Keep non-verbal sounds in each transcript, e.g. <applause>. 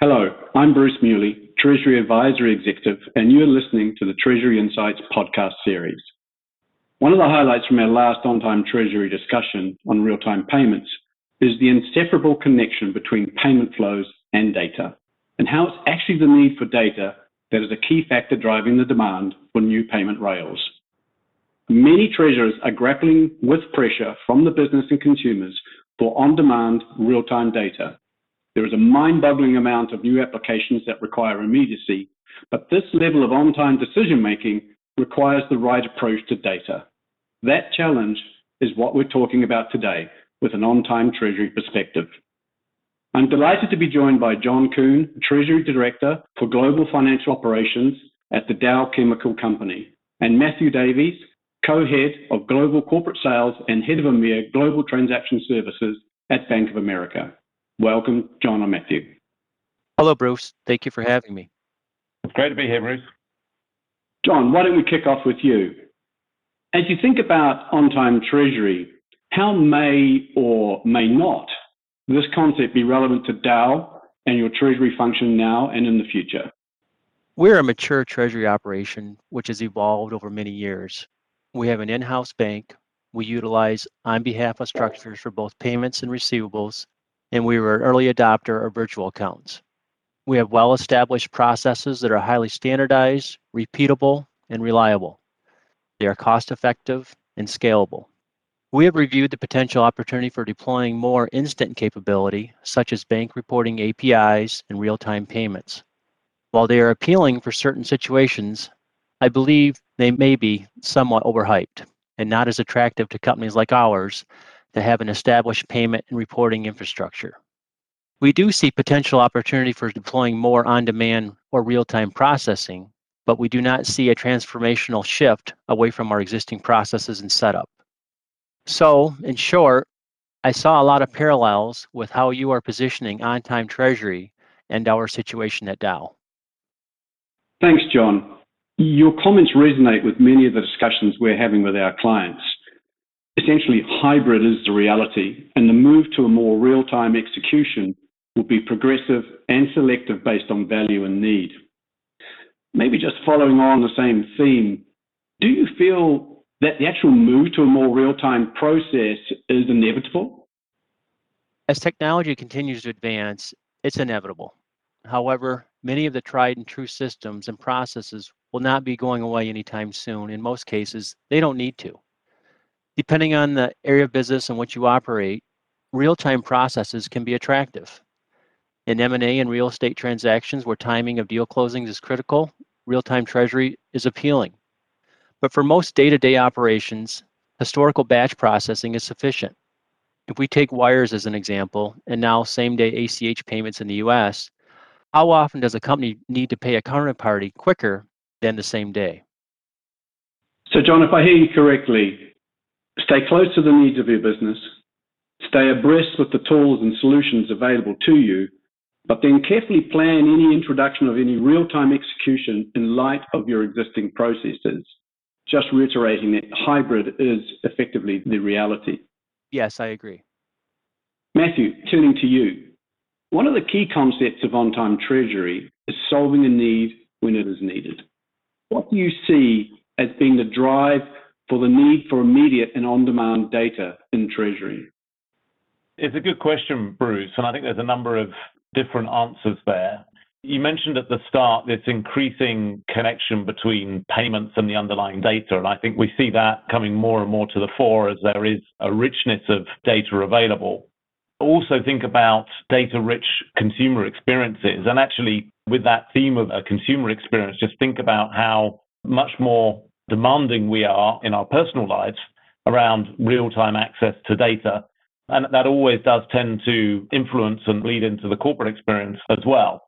Hello, I'm Bruce Meuli, Treasury Advisory Executive, and you're listening to the Treasury Insights podcast series. One of the highlights from our last on time Treasury discussion on real time payments is the inseparable connection between payment flows and data, and how it's actually the need for data that is a key factor driving the demand for new payment rails. Many treasurers are grappling with pressure from the business and consumers for on demand real time data there is a mind-boggling amount of new applications that require immediacy, but this level of on-time decision-making requires the right approach to data. That challenge is what we're talking about today with an on-time treasury perspective. I'm delighted to be joined by John Coon, Treasury Director for Global Financial Operations at the Dow Chemical Company, and Matthew Davies, Co-Head of Global Corporate Sales and Head of EMEA Global Transaction Services at Bank of America. Welcome, John and Matthew. Hello, Bruce. Thank you for having me. It's great to be here, Bruce. John, why don't we kick off with you? As you think about on time treasury, how may or may not this concept be relevant to Dow and your treasury function now and in the future? We're a mature treasury operation which has evolved over many years. We have an in house bank. We utilize on behalf of structures for both payments and receivables and we were an early adopter of virtual accounts. We have well established processes that are highly standardized, repeatable, and reliable. They are cost effective and scalable. We have reviewed the potential opportunity for deploying more instant capability, such as bank reporting APIs and real time payments. While they are appealing for certain situations, I believe they may be somewhat overhyped and not as attractive to companies like ours that have an established payment and reporting infrastructure. We do see potential opportunity for deploying more on demand or real time processing, but we do not see a transformational shift away from our existing processes and setup. So, in short, I saw a lot of parallels with how you are positioning on time treasury and our situation at Dow. Thanks, John. Your comments resonate with many of the discussions we're having with our clients. Essentially, hybrid is the reality, and the move to a more real time execution will be progressive and selective based on value and need. Maybe just following on the same theme, do you feel that the actual move to a more real time process is inevitable? As technology continues to advance, it's inevitable. However, many of the tried and true systems and processes will not be going away anytime soon. In most cases, they don't need to. Depending on the area of business in which you operate, real-time processes can be attractive. In M&A and real estate transactions where timing of deal closings is critical, real-time treasury is appealing. But for most day-to-day operations, historical batch processing is sufficient. If we take wires as an example, and now same-day ACH payments in the US, how often does a company need to pay a counterparty quicker than the same day? So, John, if I hear you correctly, Stay close to the needs of your business. Stay abreast with the tools and solutions available to you, but then carefully plan any introduction of any real-time execution in light of your existing processes. Just reiterating that hybrid is effectively the reality. Yes, I agree. Matthew, turning to you. One of the key concepts of on-time treasury is solving a need when it is needed. What do you see as being the drive for the need for immediate and on-demand data in Treasury? It's a good question, Bruce, and I think there's a number of different answers there. You mentioned at the start this increasing connection between payments and the underlying data, and I think we see that coming more and more to the fore as there is a richness of data available. Also, think about data rich consumer experiences, and actually, with that theme of a consumer experience, just think about how much more demanding we are in our personal lives around real time access to data. And that always does tend to influence and lead into the corporate experience as well.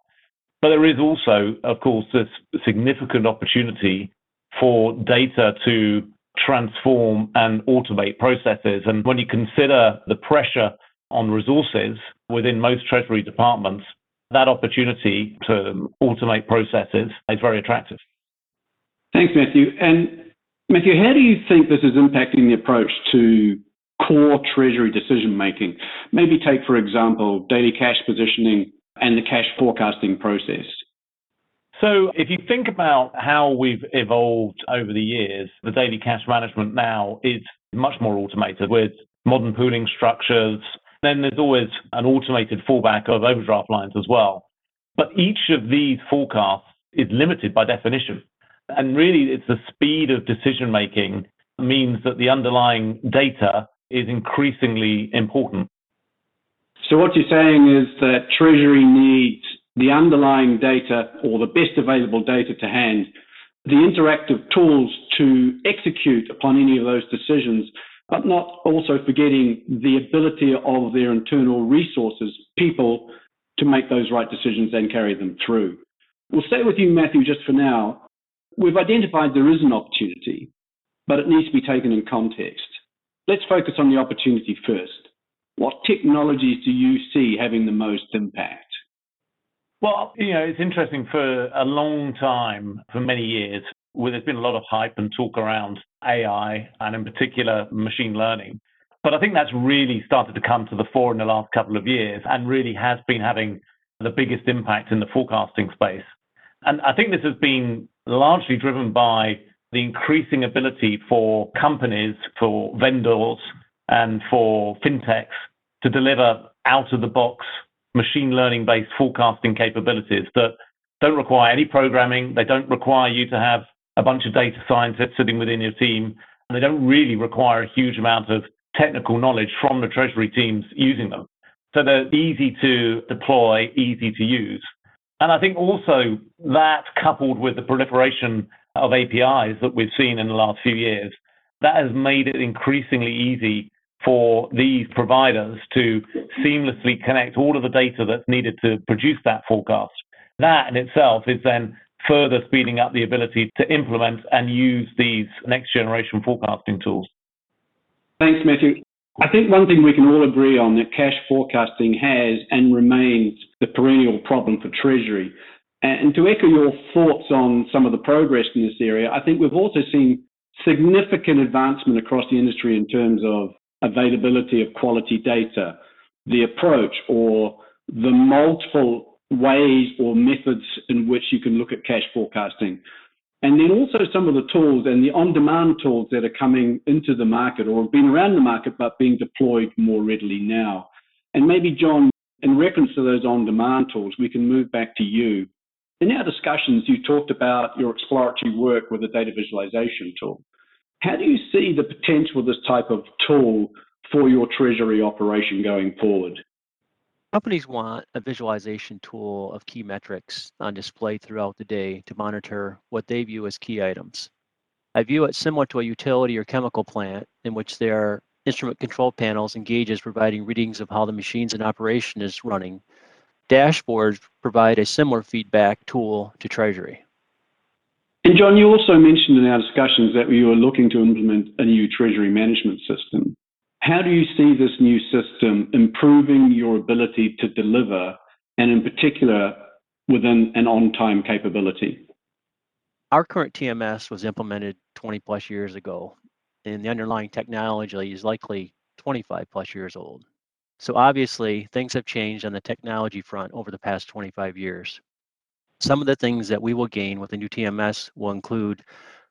But there is also, of course, this significant opportunity for data to transform and automate processes. And when you consider the pressure on resources within most Treasury departments, that opportunity to automate processes is very attractive. Thanks, Matthew. And Matthew, how do you think this is impacting the approach to core treasury decision making? Maybe take, for example, daily cash positioning and the cash forecasting process? So, if you think about how we've evolved over the years, the daily cash management now is much more automated with modern pooling structures. Then there's always an automated fallback of overdraft lines as well. But each of these forecasts is limited by definition. And really, it's the speed of decision making means that the underlying data is increasingly important. So, what you're saying is that Treasury needs the underlying data or the best available data to hand, the interactive tools to execute upon any of those decisions, but not also forgetting the ability of their internal resources, people, to make those right decisions and carry them through. We'll stay with you, Matthew, just for now. We've identified there is an opportunity, but it needs to be taken in context. Let's focus on the opportunity first. What technologies do you see having the most impact? Well, you know, it's interesting for a long time, for many years, where there's been a lot of hype and talk around AI and in particular machine learning. But I think that's really started to come to the fore in the last couple of years and really has been having the biggest impact in the forecasting space. And I think this has been largely driven by the increasing ability for companies, for vendors, and for fintechs to deliver out of the box machine learning based forecasting capabilities that don't require any programming. They don't require you to have a bunch of data scientists sitting within your team. And they don't really require a huge amount of technical knowledge from the treasury teams using them. So they're easy to deploy, easy to use. And I think also that coupled with the proliferation of APIs that we've seen in the last few years, that has made it increasingly easy for these providers to seamlessly connect all of the data that's needed to produce that forecast. That in itself is then further speeding up the ability to implement and use these next generation forecasting tools. Thanks, Matthew. I think one thing we can all agree on that cash forecasting has and remains the perennial problem for Treasury. And to echo your thoughts on some of the progress in this area, I think we've also seen significant advancement across the industry in terms of availability of quality data, the approach or the multiple ways or methods in which you can look at cash forecasting. And then also some of the tools and the on-demand tools that are coming into the market or have been around the market but being deployed more readily now. And maybe, John, in reference to those on-demand tools, we can move back to you. In our discussions, you talked about your exploratory work with a data visualization tool. How do you see the potential of this type of tool for your treasury operation going forward? Companies want a visualization tool of key metrics on display throughout the day to monitor what they view as key items. I view it similar to a utility or chemical plant in which there instrument control panels and gauges providing readings of how the machines in operation is running. Dashboards provide a similar feedback tool to Treasury. And John, you also mentioned in our discussions that you were looking to implement a new treasury management system. How do you see this new system improving your ability to deliver, and in particular, within an on time capability? Our current TMS was implemented 20 plus years ago, and the underlying technology is likely 25 plus years old. So obviously, things have changed on the technology front over the past 25 years. Some of the things that we will gain with the new TMS will include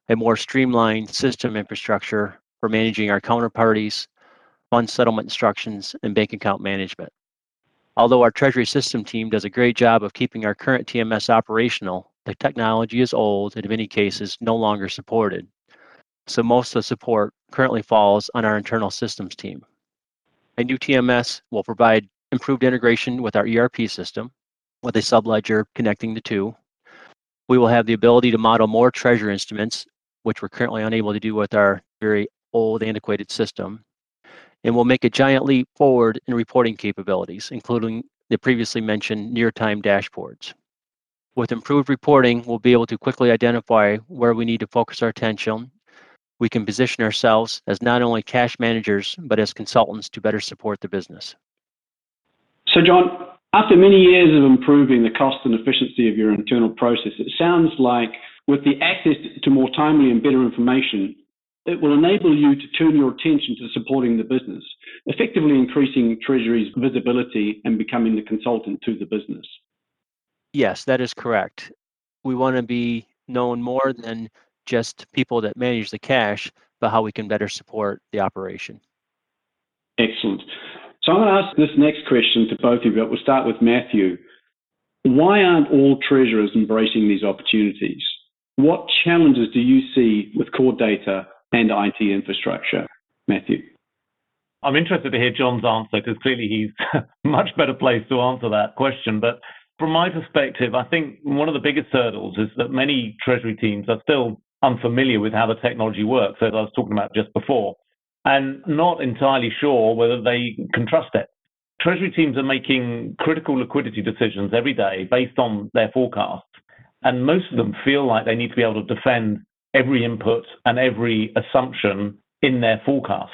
a more streamlined system infrastructure for managing our counterparties, fund settlement instructions, and bank account management. Although our treasury system team does a great job of keeping our current TMS operational, the technology is old and in many cases no longer supported. So most of the support currently falls on our internal systems team. A new TMS will provide improved integration with our ERP system, with a subledger connecting the two. We will have the ability to model more treasure instruments, which we're currently unable to do with our very old, antiquated system. And we'll make a giant leap forward in reporting capabilities, including the previously mentioned near time dashboards. With improved reporting, we'll be able to quickly identify where we need to focus our attention. We can position ourselves as not only cash managers, but as consultants to better support the business. So, John, after many years of improving the cost and efficiency of your internal process, it sounds like with the access to more timely and better information, it will enable you to turn your attention to supporting the business, effectively increasing Treasury's visibility and becoming the consultant to the business. Yes, that is correct. We want to be known more than just people that manage the cash, but how we can better support the operation. Excellent. So I'm going to ask this next question to both of you, but we'll start with Matthew. Why aren't all treasurers embracing these opportunities? What challenges do you see with core data and IT infrastructure? Matthew. I'm interested to hear John's answer because clearly he's <laughs> much better placed to answer that question. But from my perspective, I think one of the biggest hurdles is that many Treasury teams are still unfamiliar with how the technology works, as I was talking about just before, and not entirely sure whether they can trust it. Treasury teams are making critical liquidity decisions every day based on their forecasts, and most of them feel like they need to be able to defend every input and every assumption in their forecast.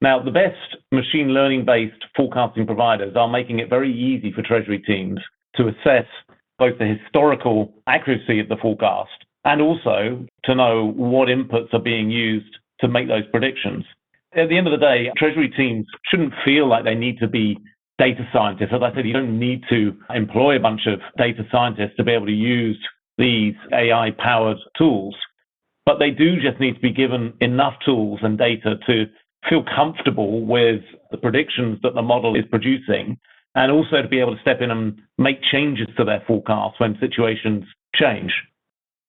Now, the best machine learning based forecasting providers are making it very easy for Treasury teams to assess both the historical accuracy of the forecast and also to know what inputs are being used to make those predictions. At the end of the day, Treasury teams shouldn't feel like they need to be data scientists. As I said, you don't need to employ a bunch of data scientists to be able to use these AI powered tools, but they do just need to be given enough tools and data to feel comfortable with the predictions that the model is producing and also to be able to step in and make changes to their forecasts when situations change.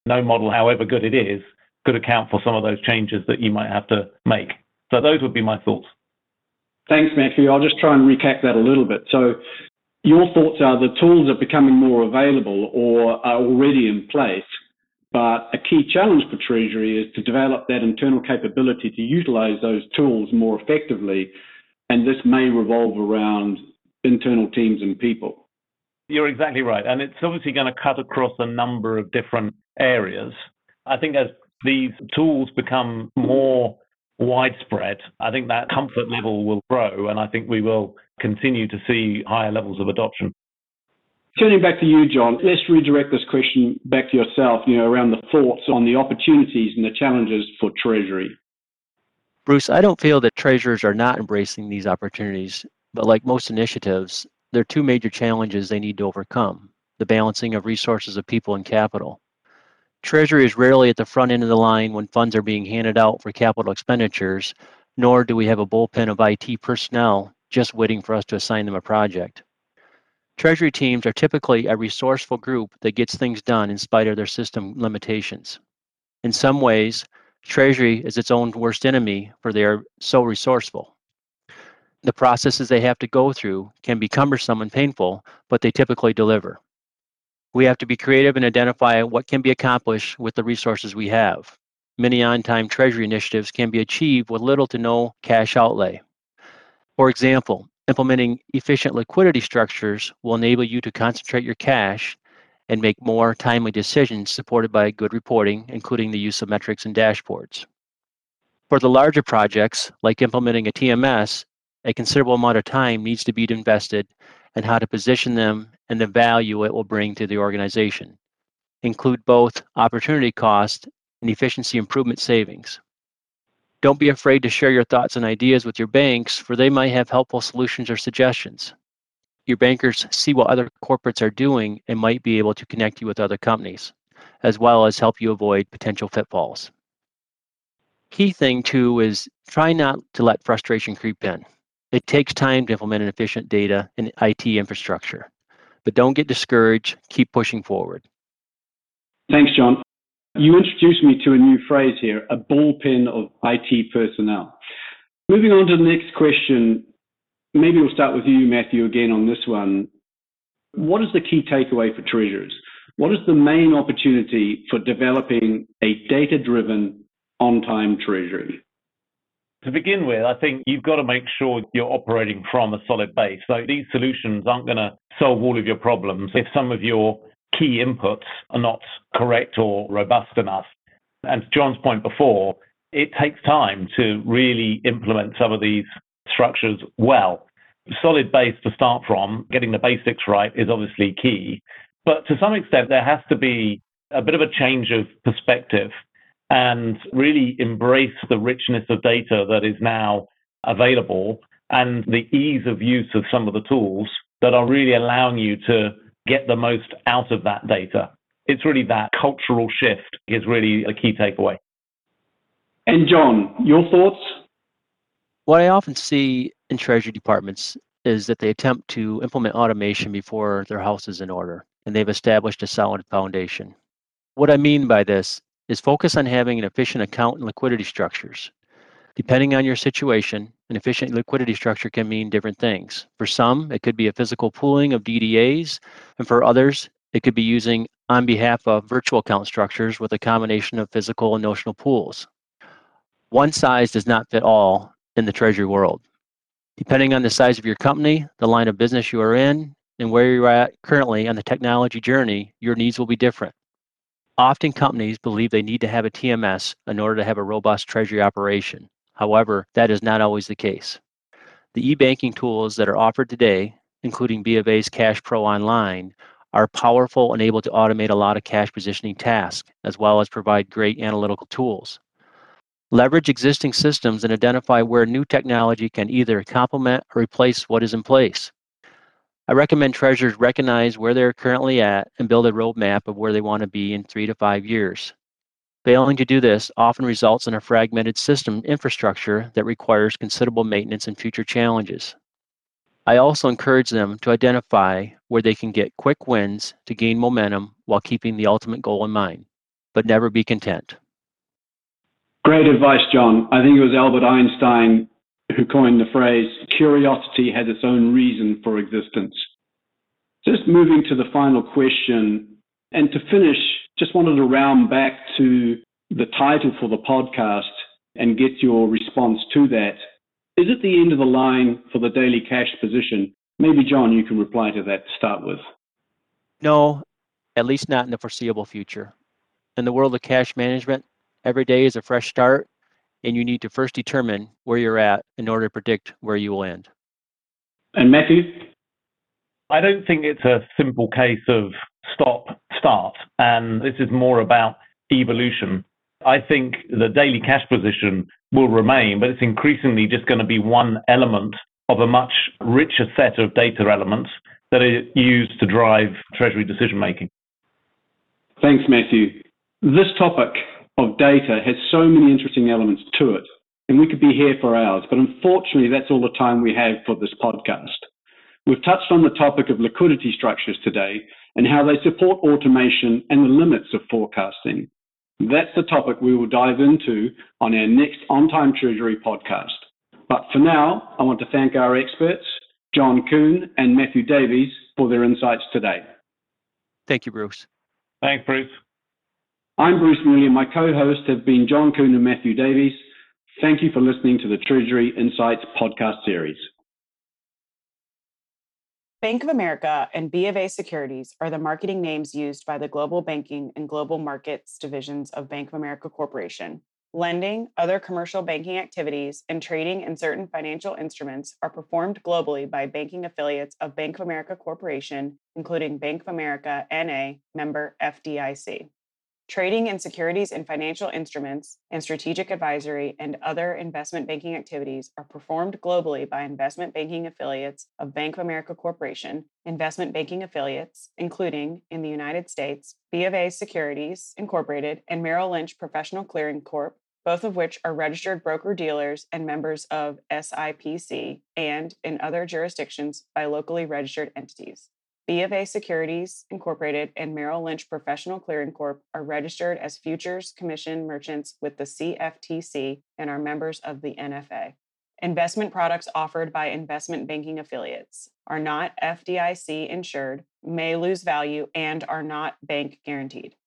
No model, however good it is, could account for some of those changes that you might have to make. So those would be my thoughts. Thanks, Matthew. I'll just try and recap that a little bit. So your thoughts are the tools are becoming more available or are already in place, but a key challenge for Treasury is to develop that internal capability to utilize those tools more effectively, and this may revolve around internal teams and people. You're exactly right. And it's obviously going to cut across a number of different areas. I think as these tools become more widespread, I think that comfort level will grow, and I think we will continue to see higher levels of adoption. Turning back to you, John, let's redirect this question back to yourself, you know, around the thoughts on the opportunities and the challenges for Treasury. Bruce, I don't feel that treasurers are not embracing these opportunities. But like most initiatives, there are two major challenges they need to overcome the balancing of resources of people and capital. Treasury is rarely at the front end of the line when funds are being handed out for capital expenditures, nor do we have a bullpen of IT personnel just waiting for us to assign them a project. Treasury teams are typically a resourceful group that gets things done in spite of their system limitations. In some ways, Treasury is its own worst enemy for they are so resourceful the processes they have to go through can be cumbersome and painful, but they typically deliver. We have to be creative and identify what can be accomplished with the resources we have. Many on time treasury initiatives can be achieved with little to no cash outlay. For example, implementing efficient liquidity structures will enable you to concentrate your cash and make more timely decisions supported by good reporting, including the use of metrics and dashboards. For the larger projects, like implementing a TMS, a considerable amount of time needs to be invested in how to position them and the value it will bring to the organization. Include both opportunity cost and efficiency improvement savings. Don't be afraid to share your thoughts and ideas with your banks, for they might have helpful solutions or suggestions. Your bankers see what other corporates are doing and might be able to connect you with other companies, as well as help you avoid potential pitfalls. Key thing, too, is try not to let frustration creep in. It takes time to implement an efficient data and IT infrastructure, but don't get discouraged. Keep pushing forward. Thanks, John. You introduced me to a new phrase here, a bullpen of IT personnel. Moving on to the next question, maybe we'll start with you, Matthew, again on this one. What is the key takeaway for treasurers? What is the main opportunity for developing a data driven on time treasury? To begin with, I think you've got to make sure you're operating from a solid base. So these solutions aren't going to solve all of your problems if some of your key inputs are not correct or robust enough. And to John's point before, it takes time to really implement some of these structures well. Solid base to start from, getting the basics right is obviously key. But to some extent, there has to be a bit of a change of perspective and really embrace the richness of data that is now available and the ease of use of some of the tools that are really allowing you to get the most out of that data. It's really that cultural shift is really a key takeaway. And John, your thoughts? What I often see in treasury departments is that they attempt to implement automation before their house is in order and they've established a solid foundation. What I mean by this is focus on having an efficient account and liquidity structures. Depending on your situation, an efficient liquidity structure can mean different things. For some, it could be a physical pooling of DDAs, and for others, it could be using on behalf of virtual account structures with a combination of physical and notional pools. One size does not fit all in the treasury world. Depending on the size of your company, the line of business you are in, and where you're at currently on the technology journey, your needs will be different. Often companies believe they need to have a TMS in order to have a robust treasury operation. However, that is not always the case. The e-banking tools that are offered today, including BofA's CashPro Online, are powerful and able to automate a lot of cash positioning tasks, as well as provide great analytical tools. Leverage existing systems and identify where new technology can either complement or replace what is in place. I recommend treasurers recognize where they're currently at and build a roadmap of where they want to be in three to five years. Failing to do this often results in a fragmented system infrastructure that requires considerable maintenance and future challenges. I also encourage them to identify where they can get quick wins to gain momentum while keeping the ultimate goal in mind, but never be content. Great advice, John. I think it was Albert Einstein who coined the phrase, curiosity has its own reason for existence. Just moving to the final question, and to finish, just wanted to round back to the title for the podcast and get your response to that. Is it the end of the line for the daily cash position? Maybe, John, you can reply to that to start with. No, at least not in the foreseeable future. In the world of cash management, Every day is a fresh start, and you need to first determine where you're at in order to predict where you will end. And Matthew? I don't think it's a simple case of stop, start. And this is more about evolution. I think the daily cash position will remain, but it's increasingly just going to be one element of a much richer set of data elements that are used to drive Treasury decision making. Thanks, Matthew. This topic of data has so many interesting elements to it, and we could be here for hours, but unfortunately, that's all the time we have for this podcast. We've touched on the topic of liquidity structures today and how they support automation and the limits of forecasting. That's the topic we will dive into on our next On Time Treasury podcast. But for now, I want to thank our experts, John Coon and Matthew Davies, for their insights today. Thank you, Bruce. Thanks, Bruce. I'm Bruce Meuli, and my co-hosts have been John Coon and Matthew Davies. Thank you for listening to the Treasury Insights podcast series. Bank of America and BofA Securities are the marketing names used by the Global Banking and Global Markets divisions of Bank of America Corporation. Lending, other commercial banking activities, and trading in certain financial instruments are performed globally by banking affiliates of Bank of America Corporation, including Bank of America NA, member FDIC. Trading in securities and financial instruments and strategic advisory and other investment banking activities are performed globally by investment banking affiliates of Bank of America Corporation, investment banking affiliates, including in the United States, B of A Securities Incorporated and Merrill Lynch Professional Clearing Corp, both of which are registered broker dealers and members of SIPC, and in other jurisdictions by locally registered entities. B of A Securities Incorporated and Merrill Lynch Professional Clearing Corp are registered as futures commission merchants with the CFTC and are members of the NFA. Investment products offered by investment banking affiliates are not FDIC insured, may lose value, and are not bank guaranteed.